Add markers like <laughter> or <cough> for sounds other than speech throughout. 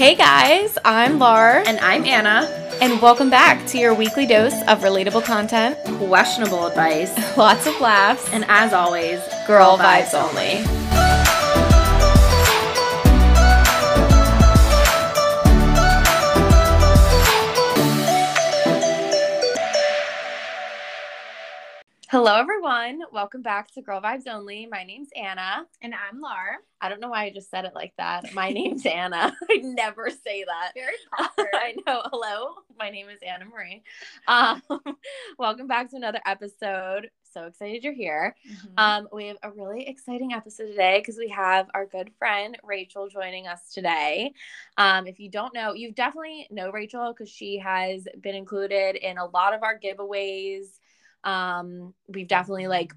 Hey guys, I'm Lar. And I'm Anna. And welcome back to your weekly dose of relatable content, questionable advice, <laughs> lots of laughs, and as always, girl, girl vibes, vibes only. Hello, everyone. Welcome back to Girl Vibes Only. My name's Anna. And I'm Lar. I don't know why I just said it like that. My name's Anna. <laughs> I never say that. Very proper. <laughs> I know. Hello, my name is Anna Marie. Um, <laughs> welcome back to another episode. So excited you're here. Mm-hmm. Um, we have a really exciting episode today because we have our good friend Rachel joining us today. Um, if you don't know, you definitely know Rachel because she has been included in a lot of our giveaways um, we've definitely like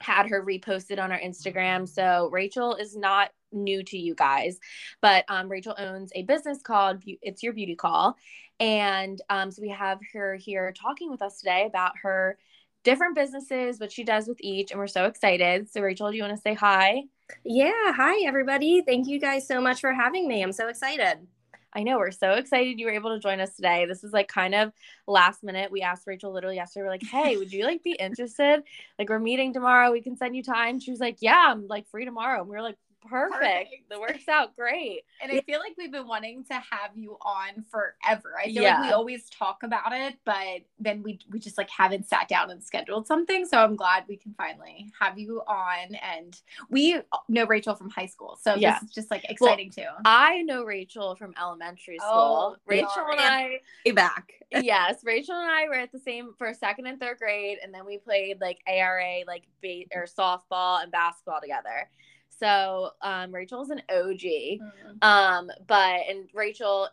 had her reposted on our Instagram. So Rachel is not new to you guys, but um, Rachel owns a business called It's Your Beauty Call. And um, so we have her here talking with us today about her different businesses, what she does with each. And we're so excited. So, Rachel, do you want to say hi? Yeah. Hi, everybody. Thank you guys so much for having me. I'm so excited. I know we're so excited you were able to join us today. This is like kind of last minute. We asked Rachel literally yesterday. We're like, "Hey, would you like be interested? Like, we're meeting tomorrow. We can send you time." She was like, "Yeah, I'm like free tomorrow." And we were like, Perfect. Perfect. That works out great. <laughs> And I feel like we've been wanting to have you on forever. I feel yeah. like we always talk about it, but then we we just like haven't sat down and scheduled something. So I'm glad we can finally have you on. And we know Rachel from high school. So yeah. this is just like exciting well, too. I know Rachel from elementary oh, school. Oh, Rachel and I back. <laughs> yes, Rachel and I were at the same for second and third grade, and then we played like ARA, like bait or softball and basketball together. So um, Rachel's an OG. Mm-hmm. Um, but and Rachel,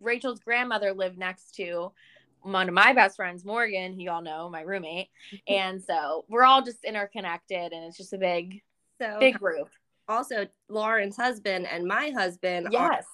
Rachel's grandmother lived next to one of my best friends, Morgan, who y'all know, my roommate. <laughs> and so we're all just interconnected and it's just a big, so big group. Also, Lauren's husband and my husband yes.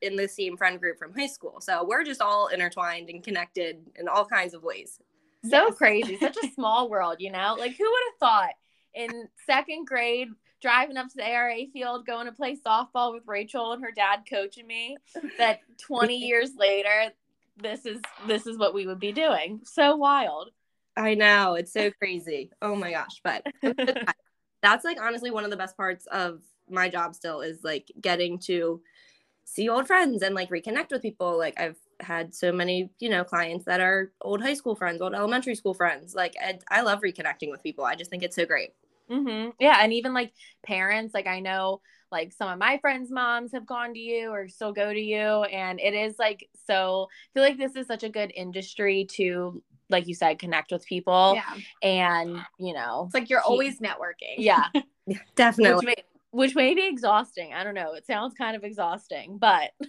in the same friend group from high school. So we're just all intertwined and connected in all kinds of ways. So yes. crazy. Such a <laughs> small world, you know? Like who would have thought in second grade driving up to the ARA field, going to play softball with Rachel and her dad coaching me, that <laughs> 20 years later, this is this is what we would be doing. So wild. I know. It's so crazy. Oh my gosh. But <laughs> that's like honestly one of the best parts of my job still is like getting to see old friends and like reconnect with people. Like I've had so many, you know, clients that are old high school friends, old elementary school friends. Like I, I love reconnecting with people. I just think it's so great. Mm-hmm. Yeah, and even like parents, like I know like some of my friends' moms have gone to you or still go to you, and it is like so. I feel like this is such a good industry to, like you said, connect with people. Yeah, and you know, it's like you're keep, always networking. Yeah, <laughs> definitely. Which may, which may be exhausting. I don't know. It sounds kind of exhausting, but. <laughs>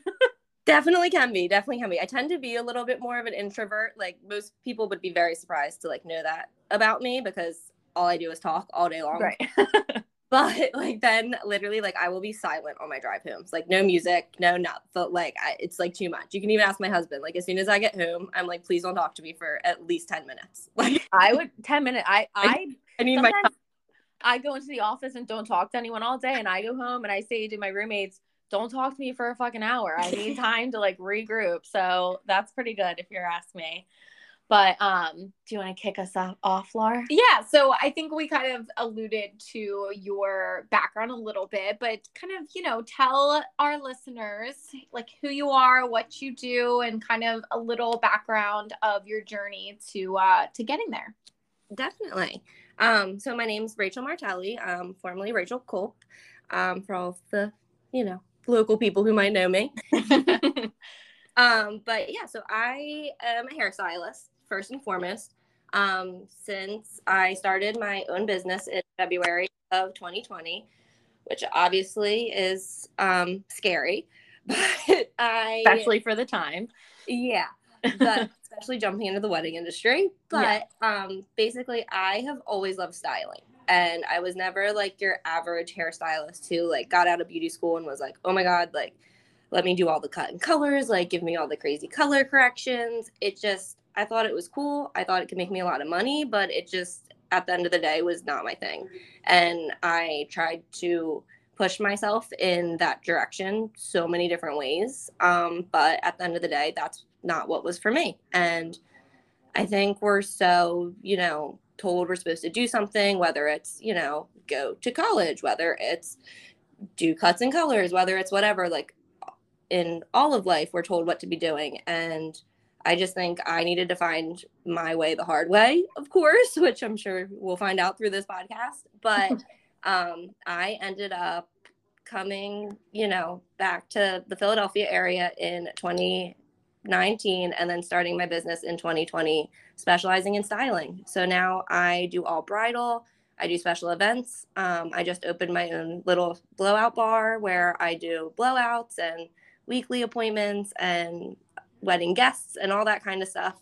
definitely can be definitely can be i tend to be a little bit more of an introvert like most people would be very surprised to like know that about me because all I do is talk all day long. Right. <laughs> <laughs> but like then literally like I will be silent on my drive home. It's like no music, no not but like I, it's like too much. You can even ask my husband. Like as soon as I get home, I'm like, please don't talk to me for at least ten minutes. <laughs> Like I would ten minutes. I I I need my. I go into the office and don't talk to anyone all day, and I go home and I say to my roommates, "Don't talk to me for a fucking hour. I need time to like regroup." So that's pretty good if you're asking me. But um, do you want to kick us off, off, Laura? Yeah. So I think we kind of alluded to your background a little bit, but kind of, you know, tell our listeners like who you are, what you do, and kind of a little background of your journey to uh, to getting there. Definitely. Um, so my name's Rachel Martelli, um, formerly Rachel Culp, um, for all the, you know, local people who might know me. <laughs> um, but yeah, so I am a hairstylist first and foremost. Um, since I started my own business in February of 2020, which obviously is um, scary, <laughs> but I especially for the time, yeah, but <laughs> especially jumping into the wedding industry. But yeah. um, basically, I have always loved styling, and I was never like your average hairstylist who like got out of beauty school and was like, oh my god, like let me do all the cut and colors, like give me all the crazy color corrections. It just I thought it was cool. I thought it could make me a lot of money, but it just at the end of the day was not my thing. And I tried to push myself in that direction so many different ways. Um, but at the end of the day, that's not what was for me. And I think we're so, you know, told we're supposed to do something, whether it's, you know, go to college, whether it's do cuts and colors, whether it's whatever, like in all of life, we're told what to be doing. And I just think I needed to find my way the hard way, of course, which I'm sure we'll find out through this podcast. But <laughs> um, I ended up coming, you know, back to the Philadelphia area in 2019 and then starting my business in 2020, specializing in styling. So now I do all bridal. I do special events. Um, I just opened my own little blowout bar where I do blowouts and weekly appointments and wedding guests and all that kind of stuff.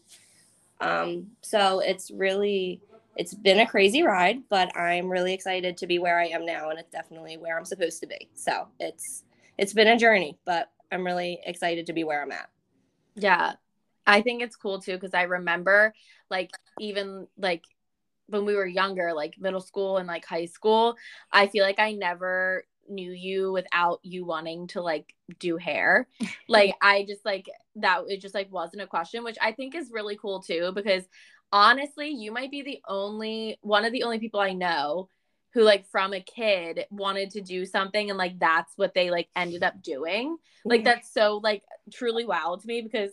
Um, so it's really it's been a crazy ride, but I'm really excited to be where I am now and it's definitely where I'm supposed to be. So it's it's been a journey, but I'm really excited to be where I'm at. Yeah. I think it's cool too because I remember like even like when we were younger, like middle school and like high school, I feel like I never knew you without you wanting to like do hair. <laughs> Like I just like that it just like wasn't a question, which I think is really cool too because honestly, you might be the only one of the only people I know who like from a kid wanted to do something and like that's what they like ended up doing. Like that's so like truly wild to me because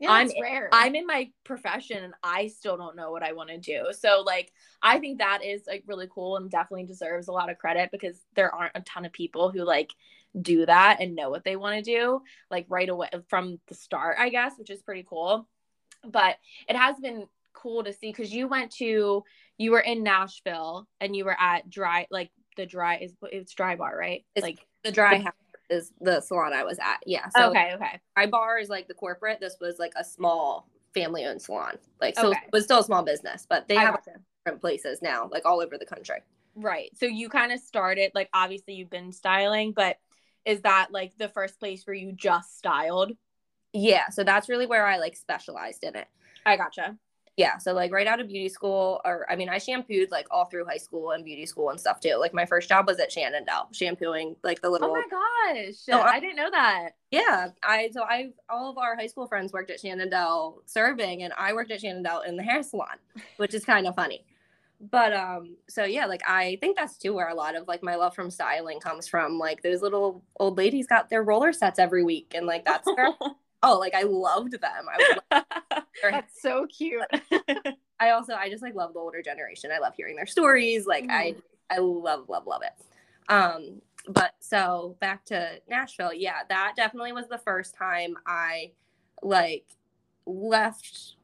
yeah, I'm rare. I'm in my profession and I still don't know what I want to do. So like I think that is like really cool and definitely deserves a lot of credit because there aren't a ton of people who like do that and know what they want to do like right away from the start, I guess, which is pretty cool. But it has been cool to see because you went to you were in Nashville and you were at dry like the dry is it's Drybar, right? It's like the dry house is the salon I was at. Yeah. So okay, okay. Drybar is like the corporate. This was like a small family owned salon. Like so okay. it was still a small business, but they I have different places now, like all over the country. Right. So you kind of started like obviously you've been styling, but is that like the first place where you just styled? Yeah. So that's really where I like specialized in it. I gotcha yeah so like right out of beauty school or i mean i shampooed like all through high school and beauty school and stuff too. Like my first job was at Shannondell shampooing like the little oh my gosh so I, I didn't know that. Yeah i so i all of our high school friends worked at Shannondell serving and i worked at Shannondell in the hair salon which is kind of funny. But um so yeah like i think that's too where a lot of like my love from styling comes from. Like those little old ladies got their roller sets every week and like that's <laughs> where oh, like I loved them. I was <laughs> That's so cute. <laughs> I also I just like love the older generation. I love hearing their stories. Like mm. I I love love love it. Um but so back to Nashville. Yeah, that definitely was the first time I like left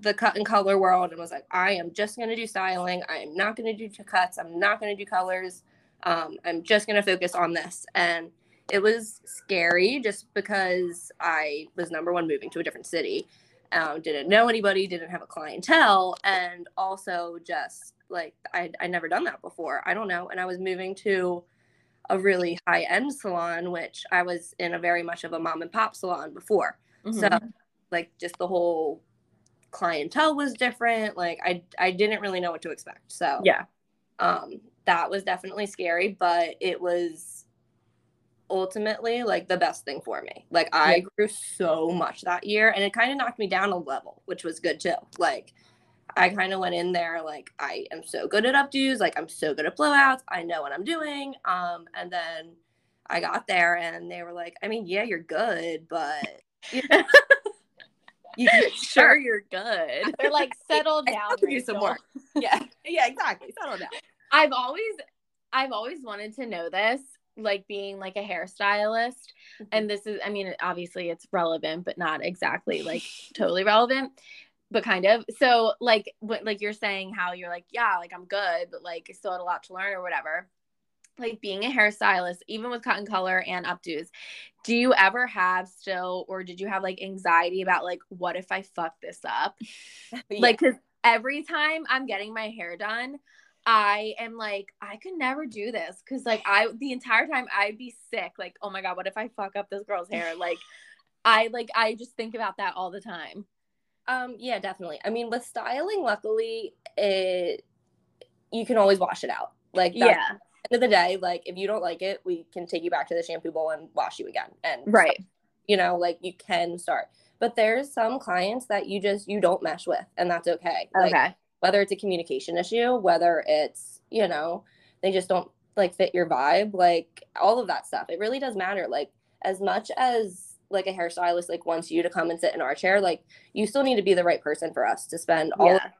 the cut and color world and was like, I am just going to do styling. I am not going to do cuts. I'm not going to do colors. Um, I'm just going to focus on this. And it was scary just because I was number one moving to a different city, um, didn't know anybody, didn't have a clientele, and also just like I I never done that before. I don't know, and I was moving to a really high end salon, which I was in a very much of a mom and pop salon before. Mm-hmm. So like just the whole clientele was different. Like I I didn't really know what to expect. So yeah, um, that was definitely scary, but it was ultimately like the best thing for me. Like I grew so much that year and it kind of knocked me down a level, which was good too. Like I kind of went in there like I am so good at updos, like I'm so good at blowouts. I know what I'm doing. Um and then I got there and they were like, I mean, yeah, you're good, but <laughs> you know, you <laughs> sure you're good. <laughs> They're like, settle down. Do some more. Yeah. Yeah, exactly. Settle down. I've always I've always wanted to know this like being like a hairstylist mm-hmm. and this is i mean obviously it's relevant but not exactly like totally relevant but kind of so like what like you're saying how you're like yeah like i'm good but like I still had a lot to learn or whatever like being a hairstylist even with cut and color and updos do you ever have still or did you have like anxiety about like what if i fuck this up <laughs> yeah. like because every time i'm getting my hair done I am like, I could never do this because, like, I the entire time I'd be sick. Like, oh my god, what if I fuck up this girl's hair? <laughs> Like, I like I just think about that all the time. Um, yeah, definitely. I mean, with styling, luckily, it you can always wash it out. Like, yeah, end of the day, like if you don't like it, we can take you back to the shampoo bowl and wash you again. And right, start. you know, like you can start. But there's some clients that you just you don't mesh with, and that's okay. Like, okay. Whether it's a communication issue, whether it's you know they just don't like fit your vibe, like all of that stuff. It really does matter. Like as much as like a hairstylist like wants you to come and sit in our chair, like you still need to be the right person for us to spend all Yeah. of,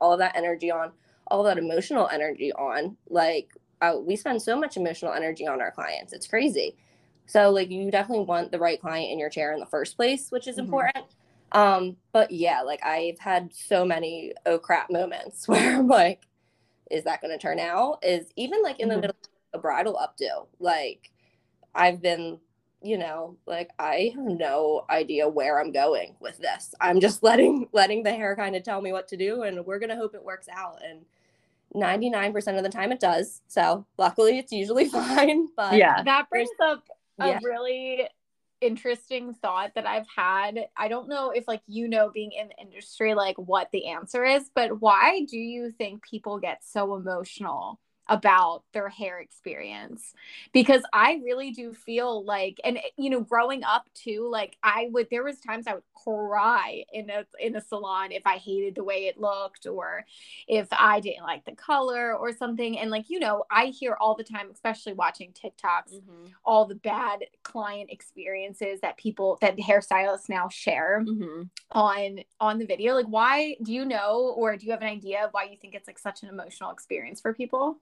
all of that energy on, all that emotional energy on. Like uh, we spend so much emotional energy on our clients. It's crazy. So like you definitely want the right client in your chair in the first place, which is Mhm. important. Um, but yeah, like I've had so many oh crap moments <laughs> where I'm like, is that going to turn out? Is even like in the Mhm. middle of a bridal updo, like I've been, you know, like I have no idea where I'm going with this. I'm just <laughs> letting letting the hair kind of tell me what to do, and we're gonna hope it works out. And 99% of the time it does. So luckily it's usually <laughs> fine. But yeah. That brings up a Yeah. really interesting thought that I've had. I don't know if like you know being in the industry like what the answer is, but why do you think people get so emotional about their hair experience? Because I really do feel like and you know growing up too like I would there was times I would cry in a in a salon if I hated the way it looked or if I didn't like the color or something and like you know I hear all the time especially watching TikToks Mhm. all the bad client experiences that people that hairstylists now share Mhm. on on the video like why do you know or do you have an idea of why you think it's like such an emotional experience for people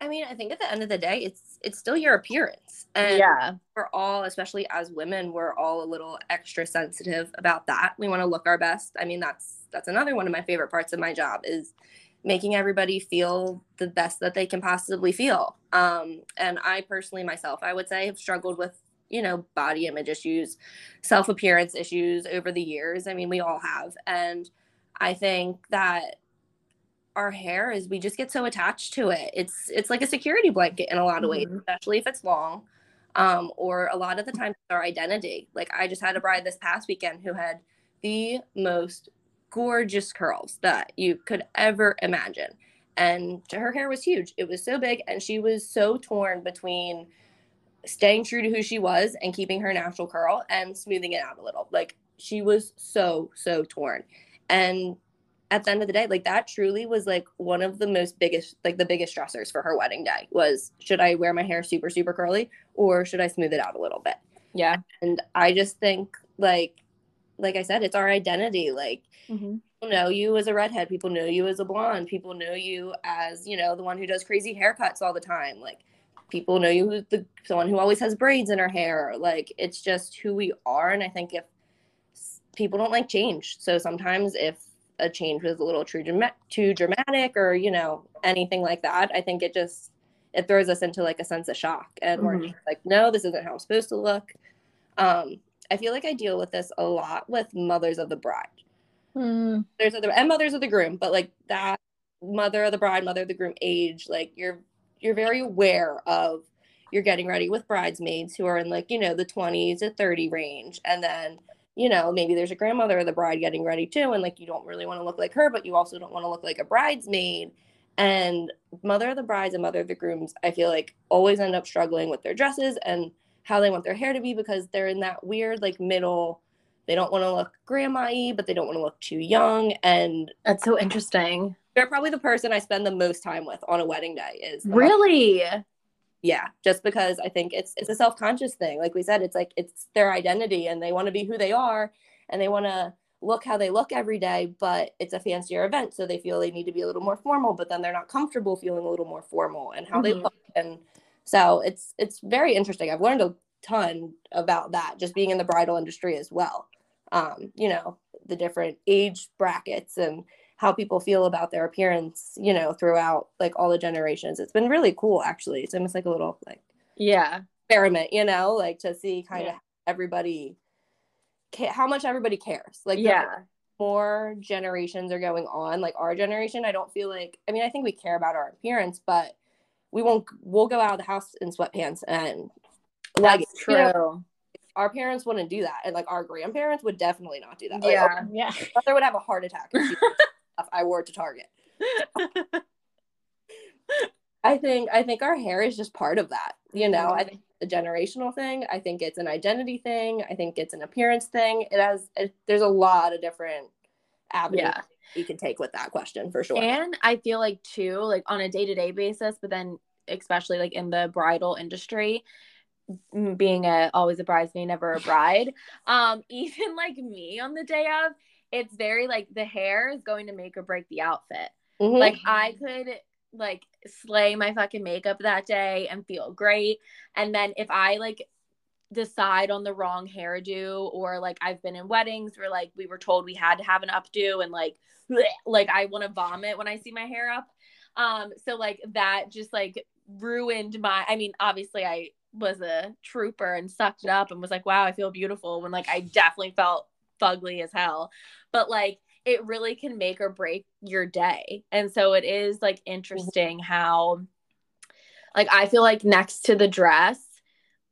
I mean, I think at the end of the day, it's it's still your appearance. And Yeah. we're all, especially as women, we're all a little extra sensitive about that. We want to look our best. I mean, that's that's another one of my favorite parts of my job is making everybody feel the best that they can possibly feel. Um, and I personally myself, I would say, have struggled with you know body image issues, self appearance issues over the years. I mean, we all have, and I think that our hair is we just get so attached to it. It's it's like a security blanket in a lot of ways, Mhm. especially if it's long. Um, or a lot of the times it's our identity. Like I just had a bride this past weekend who had the most gorgeous curls that you could ever imagine. And her hair was huge. It was so big and she was so torn between staying true to who she was and keeping her natural curl and smoothing it out a little. Like she was so so torn. And at the end of the day, like that truly was like one of the most biggest, like the biggest stressors for her wedding day was should I wear my hair super, super curly or should I smooth it out a little bit? Yeah. And I just think like, like I said, it's our identity. Like Mhm. people know you as a redhead, people know you as a blonde, people know you as, you know, the one who does crazy haircuts all the time. Like people know you as the someone who always has braids in her hair. Like it's just who we are. And I think if people don't like change, so sometimes if a change was a little too too dramatic or you know anything like that, I think it just it throws us into like a sense of shock and we're Mhm. just like, no, this isn't how I'm supposed to look. Um, I feel like I deal with this a lot with mothers of the bride Mm. there's other and mothers of the groom, but like that mother of the bride, mother of the groom age, like you're you're very aware of you're getting ready with bridesmaids who are in like, you know, the 20s to 30 range. And then, you know, maybe there's a grandmother of the bride getting ready too. And like you don't really want to look like her, but you also don't want to look like a bridesmaid. And mother of the brides and mother of the grooms, I feel like always end up struggling with their dresses and how they want their hair to be because they're in that weird like middle they don't want to look grandma-y, but they don't want to look too young. And That's so interesting. they're probably the person I spend the most time with on a wedding day. Is really mother. Yeah, just because I think it's it's a self-conscious thing. Like we said, it's like it's their identity, and they want to be who they are, and they want to look how they look every day. But it's a fancier event, so they feel they need to be a little more formal. But then they're not comfortable feeling a little more formal and how they Mhm. look. And so it's it's very interesting. I've learned a ton about that just being in the bridal industry as well. Um, you know, the different age brackets and how people feel about their appearance, you know, throughout like all the generations. It's been really cool actually. It's almost like a little like Yeah. experiment, you know, like to see kind Yeah. of everybody ca- how much everybody cares. Like Yeah. more generations are going on, like our generation, I don't feel like I mean, I think we care about our appearance, but we won't we'll go out of the house in sweatpants and That's true. You know, our parents wouldn't do that. And like our grandparents would definitely not do that. Like, Yeah. yeah our mother would have a heart attack <laughs> if I wore it to Target. I <laughs> I think I think our hair is just part of that. You know, I think a generational thing. I think it's an identity thing. I think it's an appearance thing. It has it, there's a lot of different avenues yeah. you can take with that question for sure. And I feel like too, like on a day to day basis, but then especially like in the bridal industry, being a always a bridesmaid, never a bride. Um, <laughs> even like me on the day of, it's very like the hair is going to make or break the outfit. Mm-hmm. Like I could like slay my fucking makeup that day and feel great. And then if I like decide on the wrong hairdo or like I've been in weddings where like we were told we had to have an updo and like bleh, <laughs> like I want to vomit when I see my hair up. Um so like that just like ruined my I mean obviously I was a trooper and sucked it up and was like wow I feel beautiful when like I definitely felt fugly as hell. But like it really can make or break your day. And so it is like interesting how like I feel like next to the dress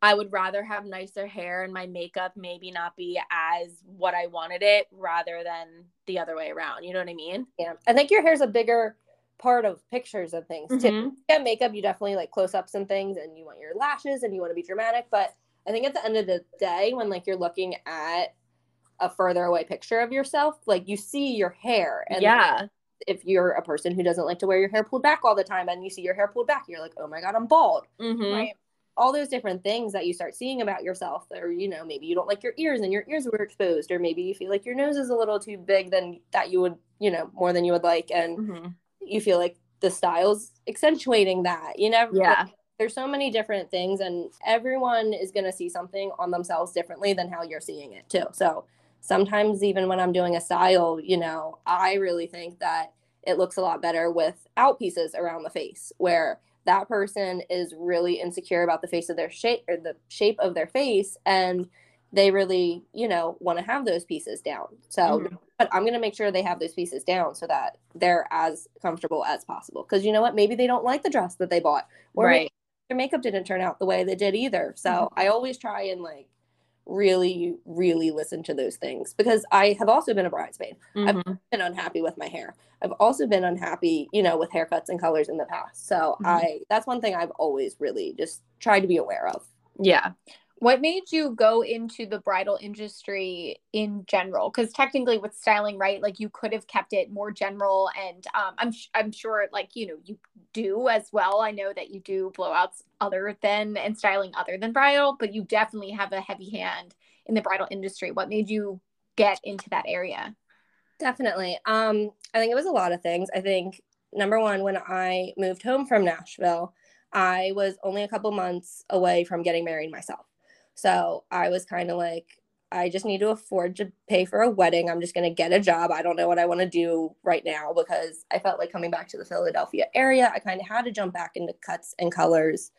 I would rather have nicer hair and my makeup maybe not be as what I wanted it rather than the other way around. You know what I mean? Yeah. I think your hair's a bigger part of pictures and things too. Mm-hmm. Yeah, makeup, you definitely like close ups and things and you want your lashes and you want to be dramatic. But I think at the end of the day, when like you're looking at a further away picture of yourself, like you see your hair. And yeah. If you're a person who doesn't like to wear your hair pulled back all the time and you see your hair pulled back, you're like, oh my God, I'm bald. Mm-hmm. Right. All those different things that you start seeing about yourself, or you know, maybe you don't like your ears and your ears were exposed, or maybe you feel like your nose is a little too big than that you would, you know, more than you would like, and mm-hmm. you feel like the style's accentuating that. You know, yeah. there's so many different things, and everyone is going to see something on themselves differently than how you're seeing it too. So sometimes even when I'm doing a style, you know, I really think that it looks a lot better without pieces around the face where that person is really insecure about the face of their shape or the shape of their face and they really, you know, want to have those pieces down. So, mm-hmm. but I'm going to make sure they have those pieces down so that they're as comfortable as possible. Because you know what? Maybe they don't like the dress that they bought, or right. their makeup didn't turn out the way they did either. So mm-hmm. I always try and like really, really listen to those things because I have also been a bridesmaid. Mm-hmm. I've been unhappy with my hair. I've also been unhappy, you know, with haircuts and colors in the past. So mm-hmm. I that's one thing I've always really just tried to be aware of. Yeah. What made you go into the bridal industry in general? Because technically, with styling, right, like you could have kept it more general, and um, I'm I'm sure, like you know, you do as well. I know that you do blowouts other than and styling other than bridal, but you definitely have a heavy hand in the bridal industry. What made you get into that area? Definitely. Um, I think it was a lot of things. I think number one, when I moved home from Nashville, I was only a couple months away from getting married myself. So I was kind of like, I just need to afford to pay for a wedding. I'm just going to get a job. I don't know what I want to do right now because I felt like coming back to the Philadelphia area, I kind of had to jump back into cuts and colors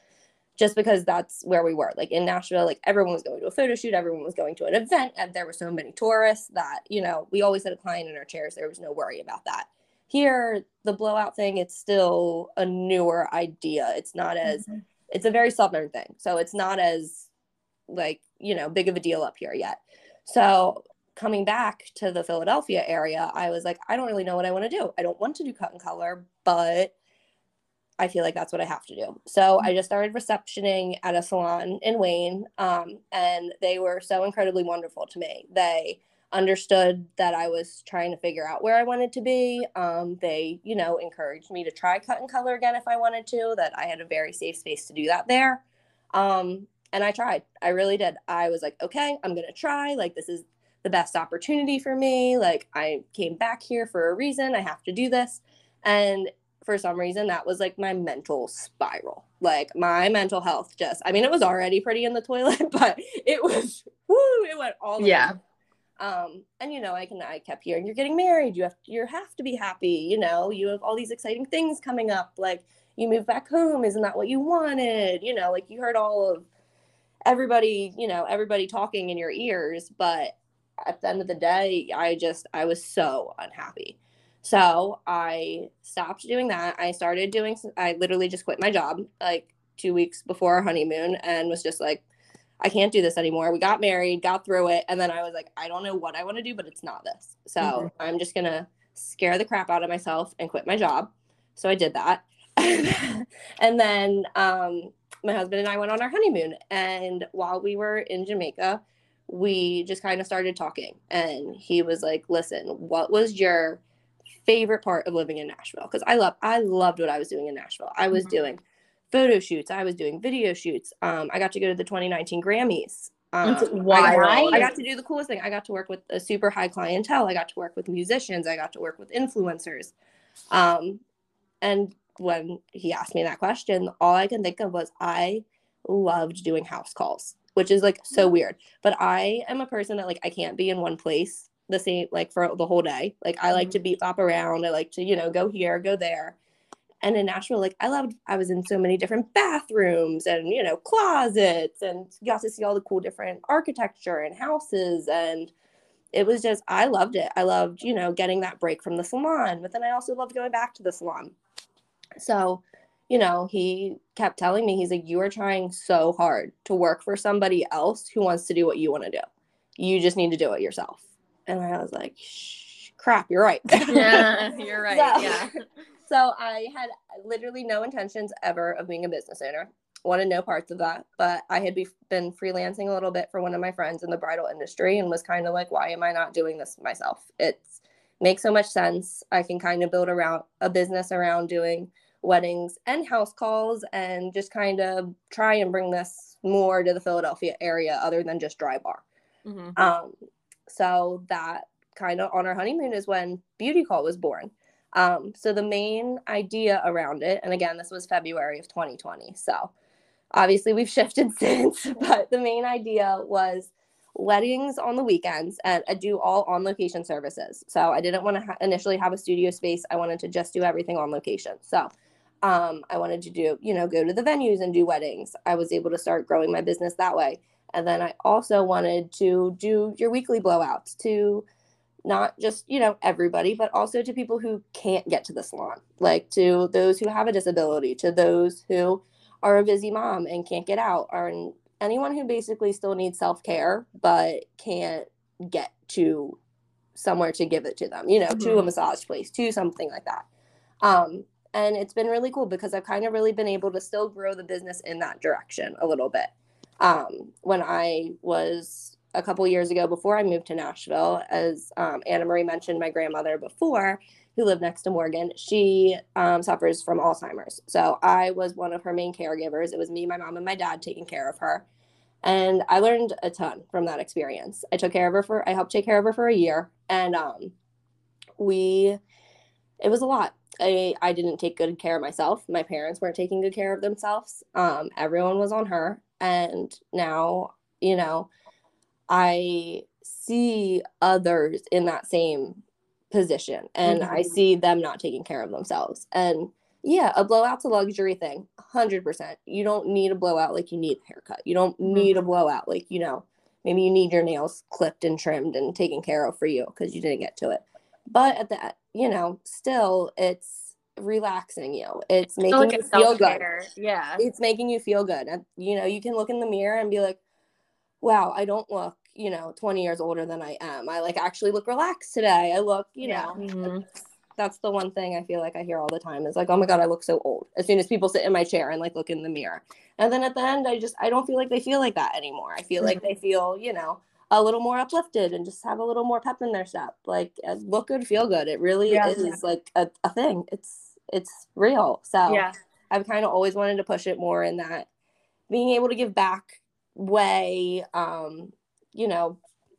just because that's where we were. Like in Nashville, like everyone was going to a photo shoot, everyone was going to an event, and there were so many tourists that, you know, we always had a client in our chairs. There was no worry about that. Here, the blowout thing, it's still a newer idea. It's not as, mm-hmm. it's a very southern thing. So it's not as like you know big of a deal up here yet. So coming back to the philadelphia area i was like i don't really know what i want to do. I don't want to do cut and color but i feel like that's what i have to do. So i just started receptioning at a salon in wayne um, and they were so incredibly wonderful to me. They understood that i was trying to figure out where i wanted to be. Um, they you know encouraged me to try cut and color again if i wanted to that i had a very safe space to do that there. Um, and I tried. I really did. I was like, okay, I'm going to try. Like, this is the best opportunity for me. Like, I came back here for a reason. I have to do this. And for some reason, that was like my mental spiral. Like, my mental health just, I mean, it was already pretty in the toilet, <laughs> but it was, woo, it went all the yeah. way. Um, and you know, I can I kept hearing you're getting married, you have you have to be happy, you know, you have all these exciting things coming up, like you move back home, isn't that what you wanted? You know, like you heard all of everybody, you know, everybody talking in your ears, but at the end of the day, I just I was so unhappy. So I stopped doing that. I started doing I literally just quit my job like 2 weeks before our honeymoon and was just like I can't do this anymore. We got married, got through it, and then I was like I don't know what I want to do, but it's not this. So, mm-hmm. I'm just going to scare the crap out of myself and quit my job. So I did that. <laughs> and then um, my husband and I went on our honeymoon. And while we were in Jamaica, we just kind of started talking. And he was like, listen, what was your favorite part of living in Nashville? Because I love I loved what I was doing in Nashville. I was mm-hmm. doing photo shoots, I was doing video shoots. Um, I got to go to the 2019 Grammys. Um, I, got, I got to do the coolest thing. I got to work with a super high clientele. I got to work with musicians. I got to work with influencers. Um, and when he asked me that question, all I can think of was I loved doing house calls, which is like so weird. But I am a person that like I can't be in one place the same like for the whole day. Like I like mm-hmm. to be up around. I like to, you know, go here, go there. And in Nashville, like I loved I was in so many different bathrooms and you know, closets and got to see all the cool different architecture and houses and it was just I loved it. I loved, you know, getting that break from the salon, but then I also loved going back to the salon. So, you know, he kept telling me, he's like, You are trying so hard to work for somebody else who wants to do what you want to do. You just need to do it yourself. And I was like, crap, you're right. <laughs> yeah, <laughs> you're right. So, yeah. <laughs> So I had literally no intentions ever of being a business owner. Wanted no parts of that. But I had be- been freelancing a little bit for one of my friends in the bridal industry and was kind of like, why am I not doing this myself? It's makes so much sense. I can kind of build around a business around doing weddings and house calls and just kind of try and bring this more to the Philadelphia area other than just Drybar. Mm-hmm. Um, so that kind of on our honeymoon is when Beauty Call was born. Um, so the main idea around it, and again, this was February of 2020. So obviously we've <laughs> shifted since, <laughs> but the main idea was weddings on the weekends and I do all on location services. So I didn't want to ha- initially have a studio space. I wanted to just do everything on location. So um, I wanted to do, you know, go to the venues and do weddings. I was able to start growing my business that way. And then I also wanted to do your weekly blowouts to not just, you know, everybody, but also to people who can't get to the salon, like to those who have a disability, to those who are a busy mom and can't get out, or anyone who basically still needs self care but can't get to somewhere to give it to them, you know, mm-hmm. to a mm-hmm. massage place, to something like that. Um, and it's been really cool because I've kind of really been able to still grow the business in that direction a little bit. Um, when I was a couple years ago before I moved to Nashville, as um, Anna Marie mentioned, my grandmother before, who lived next to Morgan, she um, suffers from Alzheimer's. So I was one of her main caregivers. It was me, my mom, and my dad taking care of her. And I learned a ton from that experience. I took care of her for, I helped take care of her for a year. And um, we, it was a lot. I, I didn't take good care of myself. My parents weren't taking good care of themselves. Um, everyone was on her. And now, you know, I see others in that same position and mm-hmm. I see them not taking care of themselves. And yeah, a blowout's a luxury thing, 100%. You don't need a blowout like you need a haircut. You don't need mm-hmm. a blowout like, you know, maybe you need your nails clipped and trimmed and taken care of for you because you didn't get to it. But at the, you know, still it's relaxing you. It's making like you feel good. Yeah. It's making you feel good. You know, you can look in the mirror and be like, wow, I don't look you know 20 years older than i am i like actually look relaxed today i look you know mm-hmm. that's the one thing i feel like i hear all the time is like oh my god i look so old as soon as people sit in my chair and like look in the mirror and then at the end i just i don't feel like they feel like that anymore i feel like mm-hmm. they feel you know a little more uplifted and just have a little more pep in their step like uh, look good feel good it really yeah. is like a, a thing it's it's real so yeah i've kind of always wanted to push it more in that being able to give back way um you know,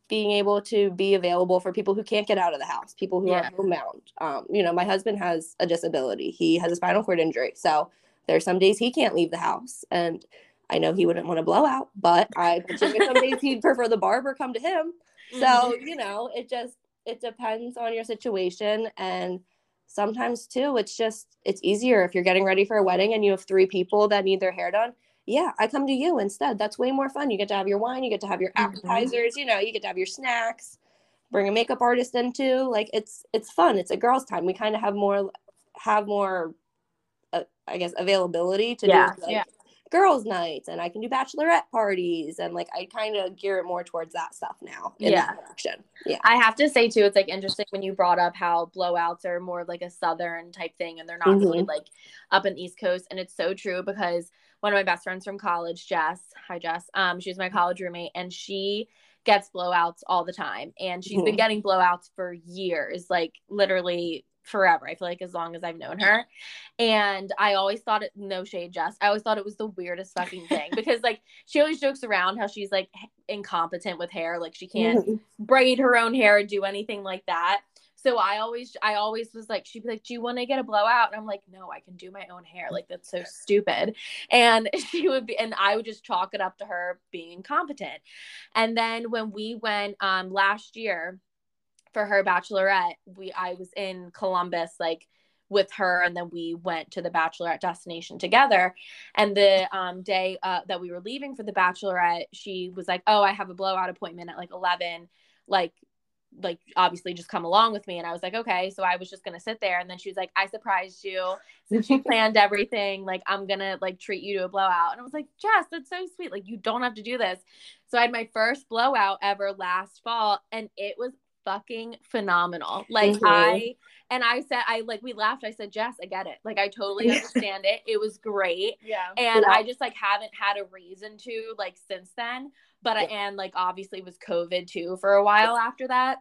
being able to be available for people who can't get out of the house, people who yeah. are homebound. Um, you know, my husband has a disability. He has a spinal cord injury. So there's some days he can't leave the house. And I know he wouldn't want to blow out, but I some <laughs> days he'd prefer the barber come to him. So, mm-hmm. you know, it just it depends on your situation. And sometimes too, it's just it's easier if you're getting ready for a wedding and you have three people that need their hair done yeah, I come to you instead. That's way more fun. You get to have your wine, you get to have your mm-hmm. appetizers, mm-hmm. you know, you get to have your snacks. Bring a makeup artist in too. Like it's it's fun. It's a girls' time. We kind of have more have more, uh, I guess, availability to yeah, do like, yeah. Girls' nights and I can do bachelorette parties and like I kind of gear it more towards that stuff now. yeah. Yeah. I have to say too, it's like interesting when you brought up how blowouts are more of like a southern type thing and they're not mm-hmm. really like up in the East Coast. And it's so true because one of my best friends from college, Jess, hi Jess, um, she was my college roommate and she gets blowouts all the time. And she's mm-hmm. been getting blowouts for years, like literally forever. I feel like as long as I've known her. And I always thought it no shade Jess. I always thought it was the weirdest fucking thing because like she always jokes around how she's like incompetent with hair, like she can't mm-hmm. <laughs> braid her own hair or do anything like that. So I always I always was like she'd be like, "Do you want to get a blowout?" And I'm like, "No, I can do my own hair. Like that's so stupid." And <laughs> she would be and I would just chalk it up to her being incompetent. And then when we went um last year for her bachelorette, we I was in Columbus like with her and then we went to the bachelorette destination together. And the um, day uh, that we were leaving for the bachelorette she was like oh i have a blowout appointment at like 11 like like obviously just come along with me. And i was like okay. So i was just gonna sit there and then she was like i surprised you. Since you <laughs> planned everything like i'm gonna like treat you to a blowout. And i was like jess that's so sweet. Like you don't have to do this. So i had my first blowout ever last fall and it was fucking phenomenal. Like mm-hmm. I and I said I like we laughed. I said, Jess, I get it. Like I totally understand it. It was great. <laughs> Yeah. And yeah. I just like haven't had a reason to like since then. But yeah. I and like obviously was COVID too for a while after that.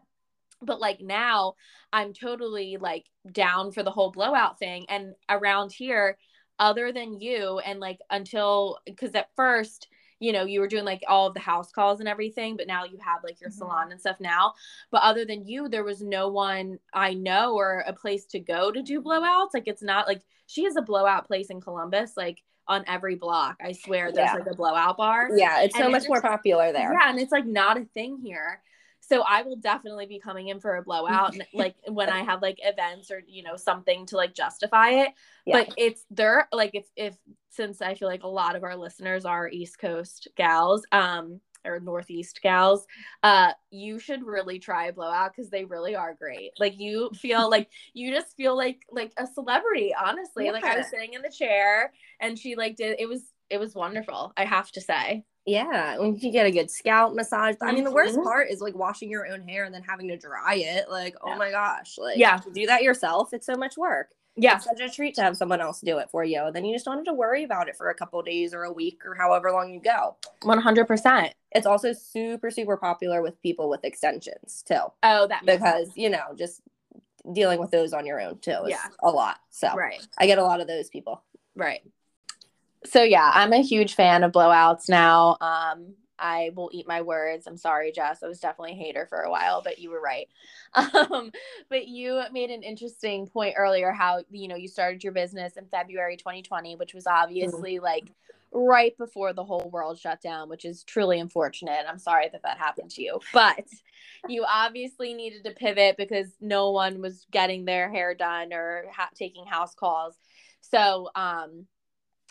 But like now I'm totally like down for the whole blowout thing. And around here, other than you, and like until because at first you know you were doing like all of the house calls and everything but now you have like your mm-hmm. salon and stuff now. But other than you there was no one i know or a place to go to do blowouts. Like it's not like she has a blowout place in columbus like on every block. I swear there's yeah. like a blowout bar. Yeah it's and so much more popular there. Yeah and it's like not a thing here so I will definitely be coming in for a blowout like <laughs> when I have like events or you know something to like justify it. Yeah. But it's there like if if since I feel like a lot of our listeners are East Coast gals, um, or Northeast gals, uh, you should really try a blowout because they really are great. Like you feel <laughs> like you just feel like like a celebrity, honestly. Yeah. Like I was sitting in the chair and she like did it was it was wonderful, I have to say. Yeah, when you get a good scalp massage. I mean, the worst mm-hmm. part is like washing your own hair and then having to dry it. Like, oh yeah. oh my gosh, like yeah, do that yourself. It's so much work. Yeah, it's such a treat to have someone else do it for you. Then you just don't have to worry about it for a couple days or a week or however long you go. One hundred percent. It's also super super popular with people with extensions too. Oh, that because sense. you know just dealing with those on your own too is yeah. a lot. So right, I get a lot of those people. Right so yeah, I'm a huge fan of blowouts now. Um, I will eat my words. I'm sorry, Jess. I was definitely a hater for a while, but you were right. <laughs> Um, but you made an interesting point earlier how you know you started your business in February 2020, which was obviously mm-hmm. like right before the whole world shut down, which is truly unfortunate. I'm sorry that that happened to you, but you obviously needed to pivot because no one was getting their hair done or ha- taking house calls. So, um,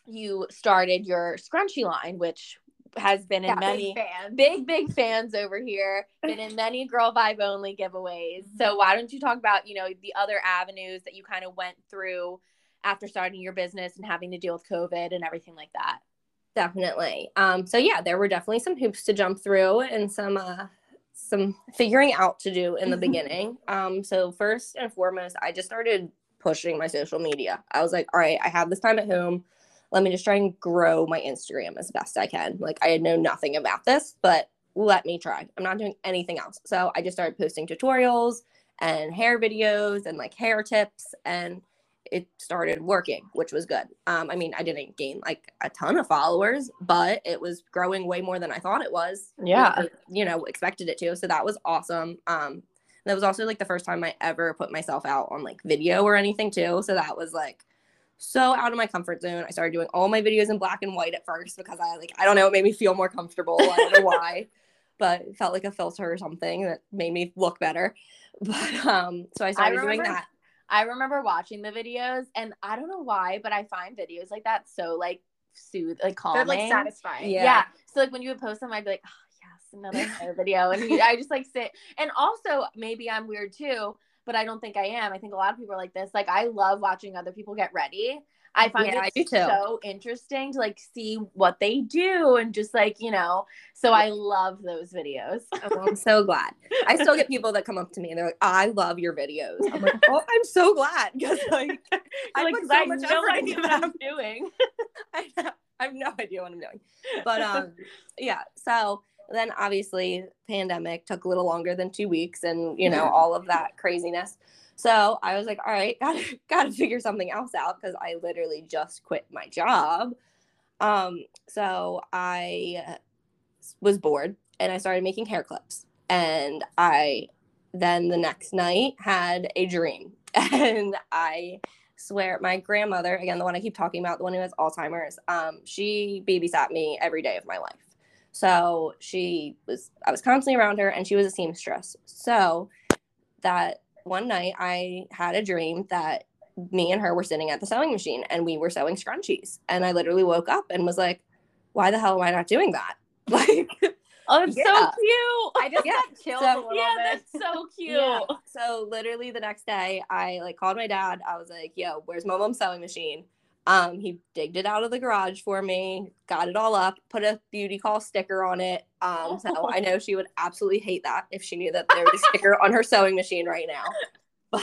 you started your scrunchie line, which has been in yeah, many big, big, big fans over here, been in many girl vibe only giveaways. So why don't you talk about, you know, the other avenues that you kind of went through after starting your business and having to deal with COVID and everything like that? Definitely. Um, so yeah, there were definitely some hoops to jump through and some uh some figuring out to do in the <laughs> beginning. Um, so first and foremost, I just started pushing my social media. I was like, all right, I have this time at home let me just try and grow my Instagram as best I can. Like I had know nothing about this, but let me try. I'm not doing anything else. So I just started posting tutorials and hair videos and like hair tips and it started working, which was good. Um, I mean, I didn't gain like a ton of followers, but it was growing way more than I thought it was. Yeah. You know, expected it to. So that was awesome. Um, that was also like the first time I ever put myself out on like video or anything too. So that was like so out of my comfort zone. I started doing all my videos in black and white at first because I like I don't know, it made me feel more comfortable. I don't know <laughs> why, but it felt like a filter or something that made me look better. <laughs> But um, so I started I remember, doing that. I remember watching the videos, and I don't know why, but I find videos like that so like soothe, like calming, They're, like satisfying. Yeah. yeah. So like when you would post them, I'd be like, oh yes, another hair <laughs> video, and I just like sit. And also maybe I'm weird too but I don't think I am. I think a lot of people are like this. Like I love watching other people get ready. I find yeah, it so interesting to like see what they do and just like, you know, so I love those videos. <laughs> Oh, I'm so glad. I still get people that come up to me and they're like, I love your videos. I'm like, oh, I'm so glad <laughs> because like, I like, put so I much no idea what I'm <laughs> doing. I, I have no idea what I'm doing. But um, yeah, so then obviously pandemic took a little longer than two weeks and you know all of that craziness. So i was like all right <laughs> gotta gotta figure something else out because i literally just quit my job. Um so i was bored and i started making hair clips. And i then the next night had a dream. <laughs> And i swear my grandmother again the one i keep talking about the one who has alzheimer's um, she babysat me every day of my life so she was, I was constantly around her and she was a seamstress. So that one night I had a dream that me and her were sitting at the sewing machine and we were sewing scrunchies. And I literally woke up and was like, why the hell am I not doing that? <laughs> Like, Oh, it's yeah. so cute. I just yeah. got <laughs> chills so, a little yeah, bit. that's so <laughs> cute. Yeah. So literally the next day, I like called my dad. I was like, "Yo, where's my mom's sewing machine?" Um, he digged it out of the garage for me, got it all up, put a beauty call sticker on it. Um, so I know she would absolutely hate that if she knew that there was a sticker on her sewing machine right now. <laughs> But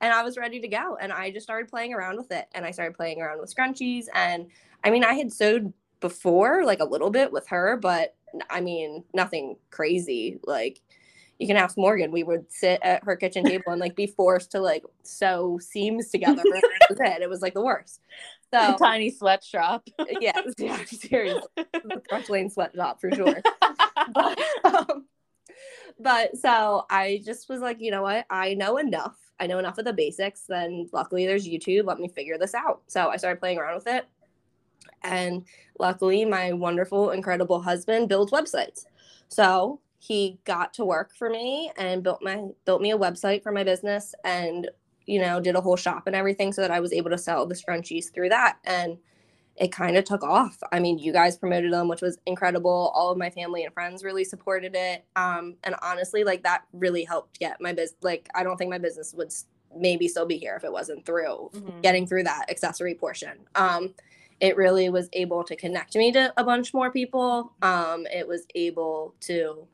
and I was ready to go. And I just started playing around with it. And I started playing around with scrunchies. And I mean, I had sewed before, like a little bit with her, but I mean, nothing crazy. Like you can ask Morgan. We would sit at her kitchen table and like be forced to like sew seams together. it. it was like the worst. So <laughs> a tiny sweatshop. yeah, yeah, seriously, Crunch Lane sweatshop for sure. <laughs> but, um, but so I just was like, you know what? I know enough. I know enough of the basics. Then luckily there's YouTube. Let me figure this out. So I started playing around with it. And luckily, my wonderful, incredible husband builds websites. So he got to work for me and built my built me a website for my business and you know did a whole shop and everything so that I was able to sell the scrunchies through that and it kind of took off. I mean, you guys promoted them, which was incredible. All of my family and friends really supported it. Um, and honestly, like that really helped get my business. Like, I don't think my business would maybe still be here if it wasn't through mm-hmm. getting through that accessory portion. Um, it really was able to connect me to a bunch more people. Um, it was able to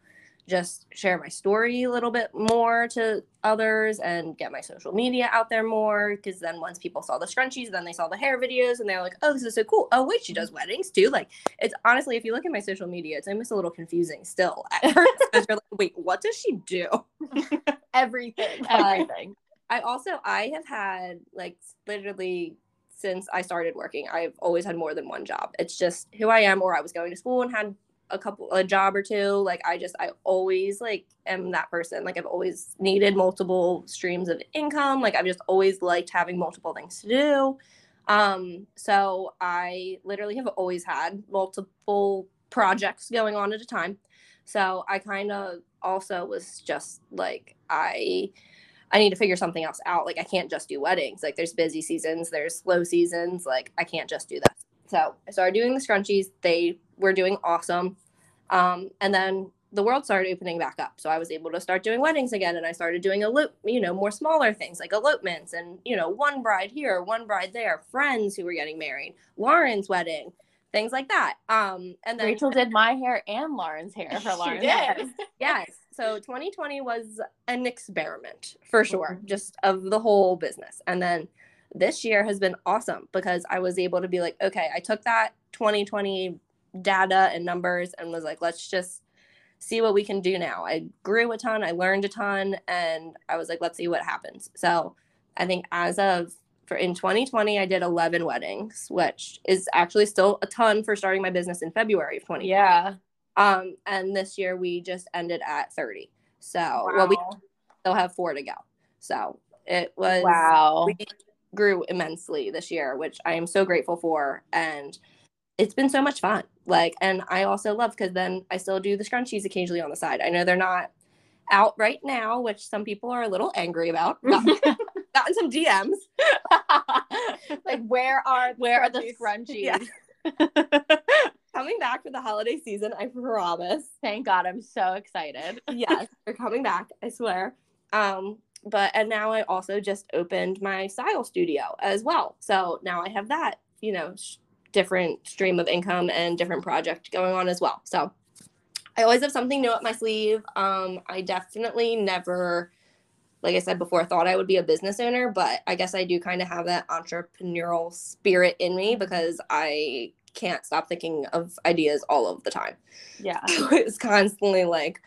just share my story a little bit more to others and get my social media out there more because then once people saw the scrunchies then they saw the hair videos and they're like oh this is so cool. Oh wait she does weddings too? Like it's honestly if you look at my social media it's almost a little confusing still at <laughs> first you're like wait what does she do? <laughs> Everything <laughs> everything. I also i have had like literally since i started working i've always had more than one job. It's just who i am or i was going to school and had a couple a job or two like i just i always like am that person like i've always needed multiple streams of income like i've just always liked having multiple things to do um so i literally have always had multiple projects going on at a time so i kind of also was just like i I need to figure something else out. Like I can't just do weddings. Like there's busy seasons, there's slow seasons. Like I can't just do that. So I started doing the scrunchies. They were doing awesome. Um, and then the world started opening back up. So I was able to start doing weddings again. And I started doing a loop, you know, more smaller things like elopements and, you know, one bride here, one bride there, friends who were getting married, Lauren's wedding, things like that. Um, and then Rachel did my hair and Lauren's hair for <laughs> Lauren's. Yes. <laughs> yes. So 2020 was an experiment for sure, mm-hmm. just of the whole business. And then this year has been awesome because I was able to be like, okay, I took that 2020 data and numbers and was like, let's just see what we can do now. I grew a ton, I learned a ton, and I was like, let's see what happens. So I think as of for in 2020, I did 11 weddings, which is actually still a ton for starting my business in February of 20. Yeah. Um, and this year we just ended at 30. So wow. well, we still have four to go. So it was wow. We grew immensely this year, which I am so grateful for. And it's been so much fun. Like, and I also love because then I still do the scrunchies occasionally on the side. I know they're not out right now, which some people are a little angry about. <laughs> gotten some DMs. <laughs> like, where are where scrunchies? are the scrunchies? Yeah. <laughs> coming back for the holiday season, I promise. Thank God, I'm so excited. yes, they're coming back. I swear. Um, but and now I also just opened my style studio as well. So now I have that, you know, sh- different stream of income and different project going on as well. So I always have something new up my sleeve. Um, I definitely never, like I said before, thought I would be a business owner, but I guess I do kind of have that entrepreneurial spirit in me because I can't stop thinking of ideas all of the time. Yeah. <laughs> it's constantly like,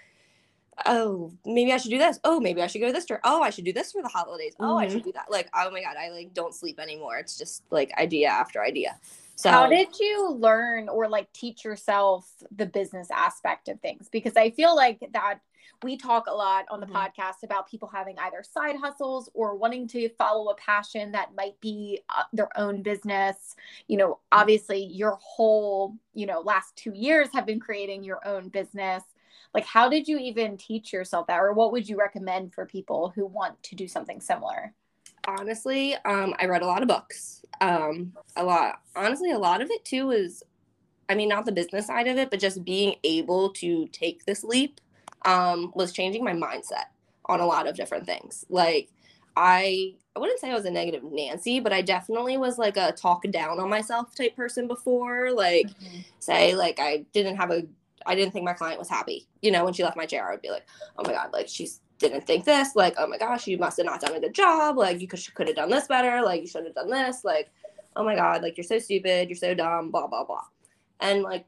oh, maybe I should do this. Oh, maybe I should go this store. Oh, I should do this for the holidays. Oh, mm-hmm. I should do that. Like, oh my God, I like don't sleep anymore. It's just like idea after idea. So how did you learn or like teach yourself the business aspect of things? Because I feel like that we talk a lot on the mm-hmm. podcast about people having either side hustles or wanting to follow a passion that might be uh, their own business. You know, obviously your whole, you know, last 2 years have been creating your own business. Like how did you even teach yourself that or what would you recommend for people who want to do something similar? Honestly, um, I read a lot of books. Um, a lot, honestly, a lot of it too is, I mean, not the business side of it, but just being able to take this leap um, was changing my mindset on a lot of different things. Like, I, I wouldn't say I was a negative Nancy, but I definitely was like a talk down on myself type person before. Like, mm-hmm. say, like, I didn't have a I didn't think my client was happy. You know, when she left my chair, I would be like, oh my God, like she's didn't think this like oh my gosh you must have not done a good job like you could, could have done this better like you should have done this like oh my god like you're so stupid you're so dumb blah blah blah. And like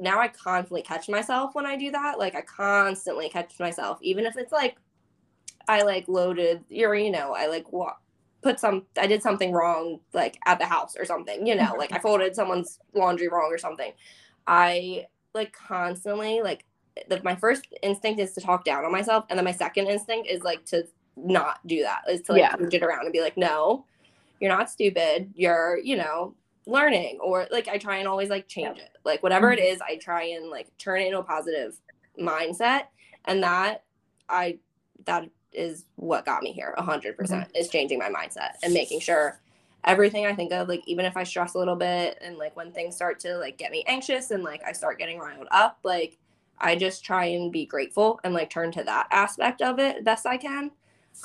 now i constantly catch myself when i do that like i constantly catch myself even if it's like i like loaded or you know i like what put some i did something wrong like at the house or something you know like i folded someone's laundry wrong or something. I like constantly like the, my first instinct is to talk down on myself and then my second instinct is like to not do that is to like yeah. it around and be like no you're not stupid you're you know learning or like i try and always like change it like whatever mm-hmm. it is i try and like turn it into a positive mindset and that i that is what got me here 100% mm-hmm. is changing my mindset and making sure everything i think of like even if i stress a little bit and like when things start to like get me anxious and like i start getting riled up like I just try and be grateful and like turn to that aspect of it best I can.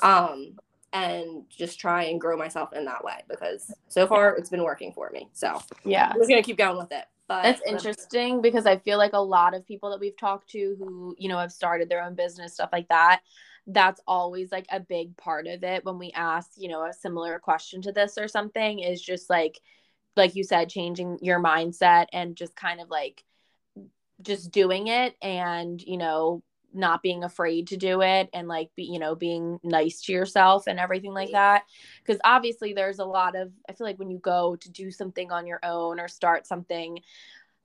Um, and just try and grow myself in that way because so far it's been working for me. So yeah, I'm just gonna keep going with it. But that's interesting because I feel like a lot of people that we've talked to who, you know, have started their own business, stuff like that, that's always like a big part of it when we ask, you know, a similar question to this or something is just like like you said, changing your mindset and just kind of like just doing it and you know not being afraid to do it and like be you know being nice to yourself and everything like that. Because obviously there's a lot of i feel like when you go to do something on your own or start something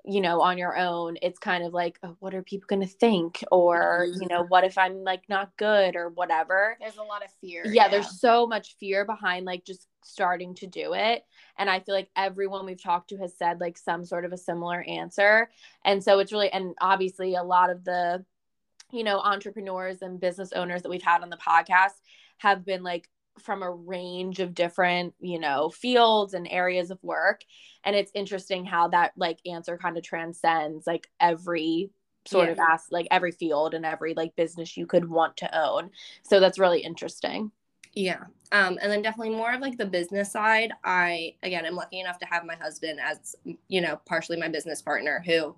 you know on your own it's kind of like oh, what are people going to think? Or mm-hmm. you know what if i'm like not good? or whatever. There's a lot of fear yeah, yeah, there's so much fear behind like just starting to do it. And i feel like everyone we've talked to has said like some sort of a similar answer. And so it's really and obviously a lot of the you know entrepreneurs and business owners that we've had on the podcast have been like from a range of different you know fields and areas of work and it's interesting how that like answer kind of transcends like every sort yeah. of ask like every field and every like business you could want to own. So that's really interesting. Yeah. Um and then definitely more of like the business side i again i'm lucky enough to have my husband as you know partially my business partner who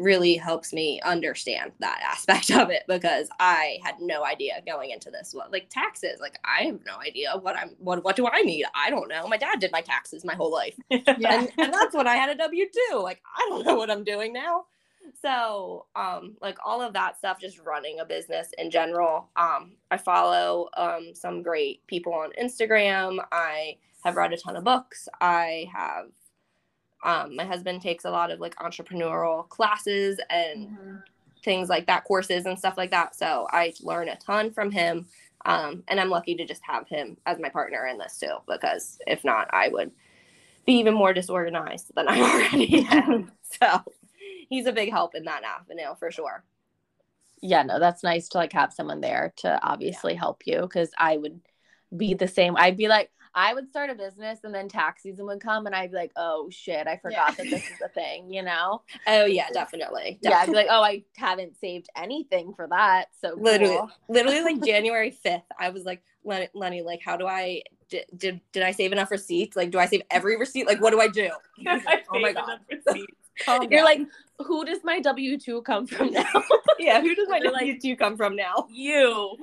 really helps me understand that <laughs> aspect of it because I had no idea going into this. What like taxes? Like I have no idea what I'm what what do I need? I don't know. My dad did my taxes my whole life. <laughs> yeah. and, and that's when I had a W two. Like I don't know what I'm doing now. So um like all of that stuff just running a business in general. Um I follow um some great people on Instagram. I have read a ton of books. I have um, my husband takes a lot of like entrepreneurial classes and mm-hmm. things like that, courses and stuff like that. So I learn a ton from him. Um, and I'm lucky to just have him as my partner in this too, because if not, I would be even more disorganized than I <laughs> already am. so he's a big help in that avenue for sure. Yeah, no, that's nice to like have someone there to obviously yeah. help you because I would be the same. I'd be like, I would start a business and then tax season would come and I'd be like, oh shit, I forgot yeah. that this is a thing, you know? Oh yeah, definitely. definitely. Yeah, I'd be like, oh, I haven't saved anything for that. So literally, cool. literally like <laughs> January 5th, I was like, Lenny, Lenny, like, how do I, did, did, did I save enough receipts? Like, do I save every receipt? Like, what do I do? <laughs> Like, <laughs> oh my God. You're like, who does my W 2 come from now? yeah, who does my W 2 come from now? You.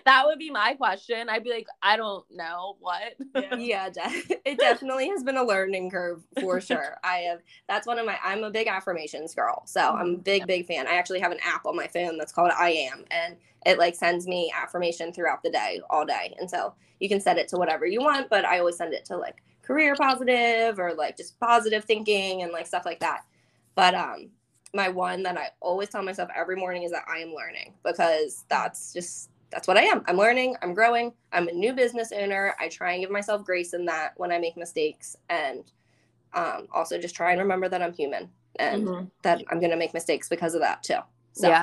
<laughs> that would be my question. I'd be like, I don't know what. Yeah, <laughs> yeah de- it definitely has been a learning curve for sure. I have. That's one of my. I'm a big affirmations girl, so I'm a mm-hmm. big, big fan. I actually have an app on my phone that's called I Am, and it like sends me affirmation throughout the day, all day, and so you can set it to whatever you want. But I always send it to like career positive or like just positive thinking and like stuff like that. But um, my one that I always tell myself every morning is that I am learning because that's just that's what I am. I'm learning, I'm growing, I'm a new business owner. I try and give myself grace in that when I make mistakes and um, also just try and remember that I'm human and mm-hmm. that I'm going to make mistakes because of that too. So, yeah.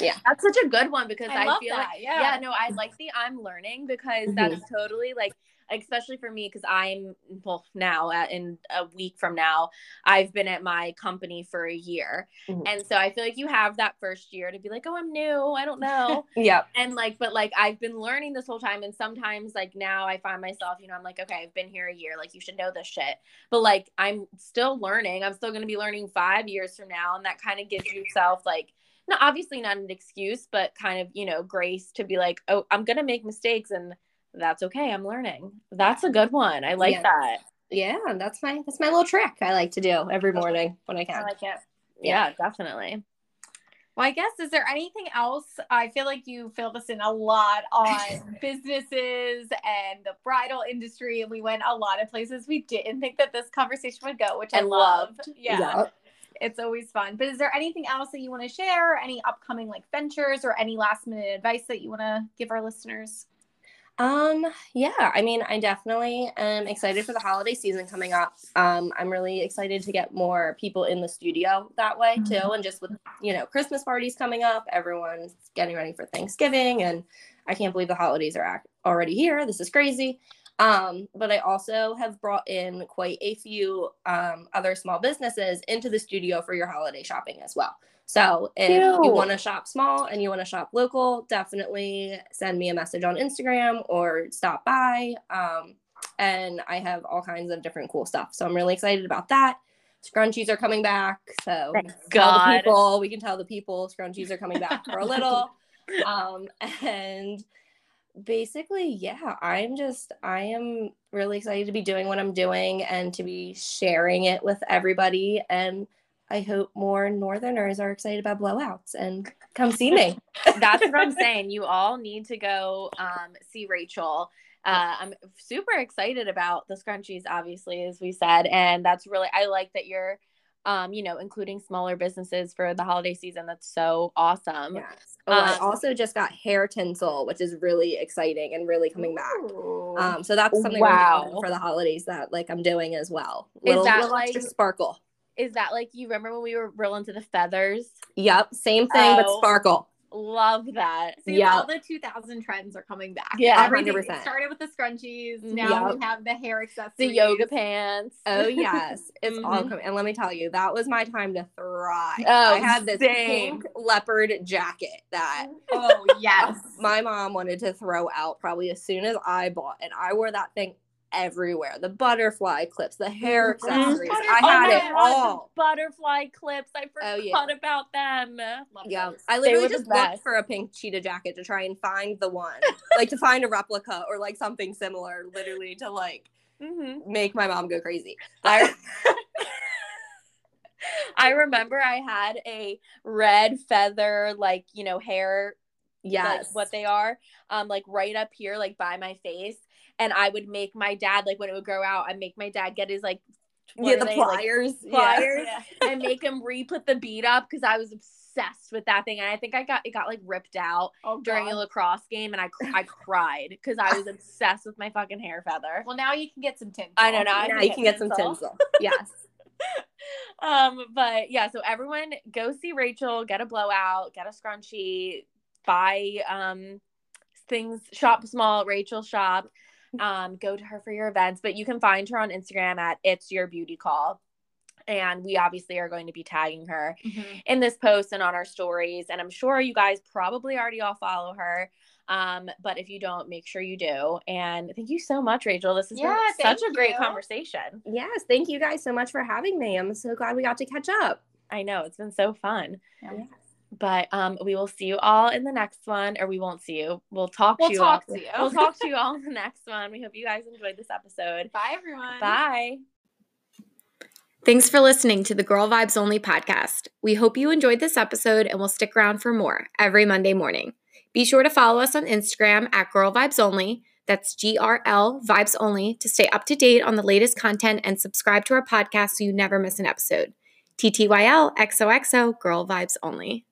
Yeah. That's such a good one because I, I feel that. like, yeah. yeah, no, I like the I'm learning because mm-hmm. that's totally like especially for me because i'm well now at, in a week from now i've been at my company for a year. Mm-hmm. and so i feel like you have that first year to be like oh i'm new. I don't know. <laughs> Yeah. And like but like i've been learning this whole time and sometimes like now i find myself you know i'm like okay i've been here a year. Like you should know this shit. But like i'm still learning. I'm still going to be learning five years from now and that kind of gives yourself like no obviously not an excuse but kind of you know grace to be like oh i'm going to make mistakes and that's okay. I'm learning. That's a good one. I like yeah. that. Yeah, that's my that's my little trick I like to do every morning when I can. I like it. Yeah, yeah, definitely. Well, I guess is there anything else? I feel like you filled us in a lot on <laughs> businesses and the bridal industry, and we went a lot of places we didn't think that this conversation would go, which I, I loved. loved. Yeah. yeah. It's always fun. But is there anything else that you want to share? Any upcoming like ventures or any last minute advice that you want to give our listeners? Um, yeah, I mean, I definitely am excited for the holiday season coming up. Um, I'm really excited to get more people in the studio that way too. Mm-hmm. And just with, you know, Christmas parties coming up, everyone's getting ready for Thanksgiving. And I can't believe the holidays are already here. This is crazy. Um, but I also have brought in quite a few um, other small businesses into the studio for your holiday shopping as well. So if Ew. you want to shop small and you want to shop local, definitely send me a message on Instagram or stop by. Um, and I have all kinds of different cool stuff. So I'm really excited about that. Scrunchies are coming back. So God. people, we can tell the people scrunchies are coming back for a little. <laughs> Um, and basically, yeah, I'm just, I am really excited to be doing what I'm doing and to be sharing it with everybody. And I hope more Northerners are excited about blowouts and come see me. <laughs> That's what I'm <laughs> saying. You all need to go um, see Rachel. Uh, I'm super excited about the scrunchies, obviously, as we said, and that's really I like that you're, um, you know, including smaller businesses for the holiday season. That's so awesome. Yes. Oh, um, I also just got hair tinsel, which is really exciting and really coming back. Um, so that's something wow. for the holidays that like I'm doing as well. Little, is that little like sparkle? Is that like you remember when we were real into the feathers? Yep, same thing, oh, but sparkle. Love that. yeah, all the 2000 trends are coming back. Yeah, 100%. started with the scrunchies. Now yep. we have the hair accessories, the yoga pants. Oh yes, it's mm-hmm. all coming. And let me tell you, that was my time to thrive. Oh, I had this same. pink leopard jacket that. Oh yes, <laughs> my mom wanted to throw out probably as soon as I bought, and I wore that thing everywhere. The butterfly clips, the hair accessories. Mm-hmm. I had oh it all. Butterfly clips. I forgot oh, yeah. about them. Love yeah. Those. I literally just looked for a pink cheetah jacket to try and find the one. like to find a replica or like something similar, literally to like mm-hmm. make my mom go crazy. I I <laughs> remember I had a red feather, like, you know, hair yes like what they are um like right up here like by my face and I would make my dad like when it would grow out, I'd make my dad get his like yeah the they, pliers like, pliers yeah. and make him re put the bead up because I was obsessed with that thing and I think I got it got like ripped out oh, during a lacrosse game and I I cried because I was obsessed with my fucking hair feather. Well, now you can get some tinsel. I know now, now you can get, get some tinsel. <laughs> yes. um, but yeah, so everyone go see Rachel, get a blowout, get a scrunchie, buy um things, shop small, Rachel shop. Um, go to her for your events, but you can find her on Instagram at It's Your Beauty Call. And we obviously are going to be tagging her mm-hmm. in this post and on our stories. And I'm sure you guys probably already all follow her. Um, but if you don't, make sure you do. And thank you so much, Rachel. This has yeah, been such a great you. conversation. Yes, thank you guys so much for having me. I'm so glad we got to catch up. I know it's been so fun. Yeah. But um, we will see you all in the next one, or we won't see you. We'll talk we'll to you. Talk all. To you. We'll talk to you all <laughs> in the next one. We hope you guys enjoyed this episode. Bye, everyone. Bye. Thanks for listening to the Girl Vibes Only podcast. We hope you enjoyed this episode and will stick around for more every Monday morning. Be sure to follow us on Instagram at Girl Vibes Only. That's GRL Vibes Only to stay up to date on the latest content and subscribe to our podcast so you never miss an episode. TTYL XOXO Girl Vibes Only.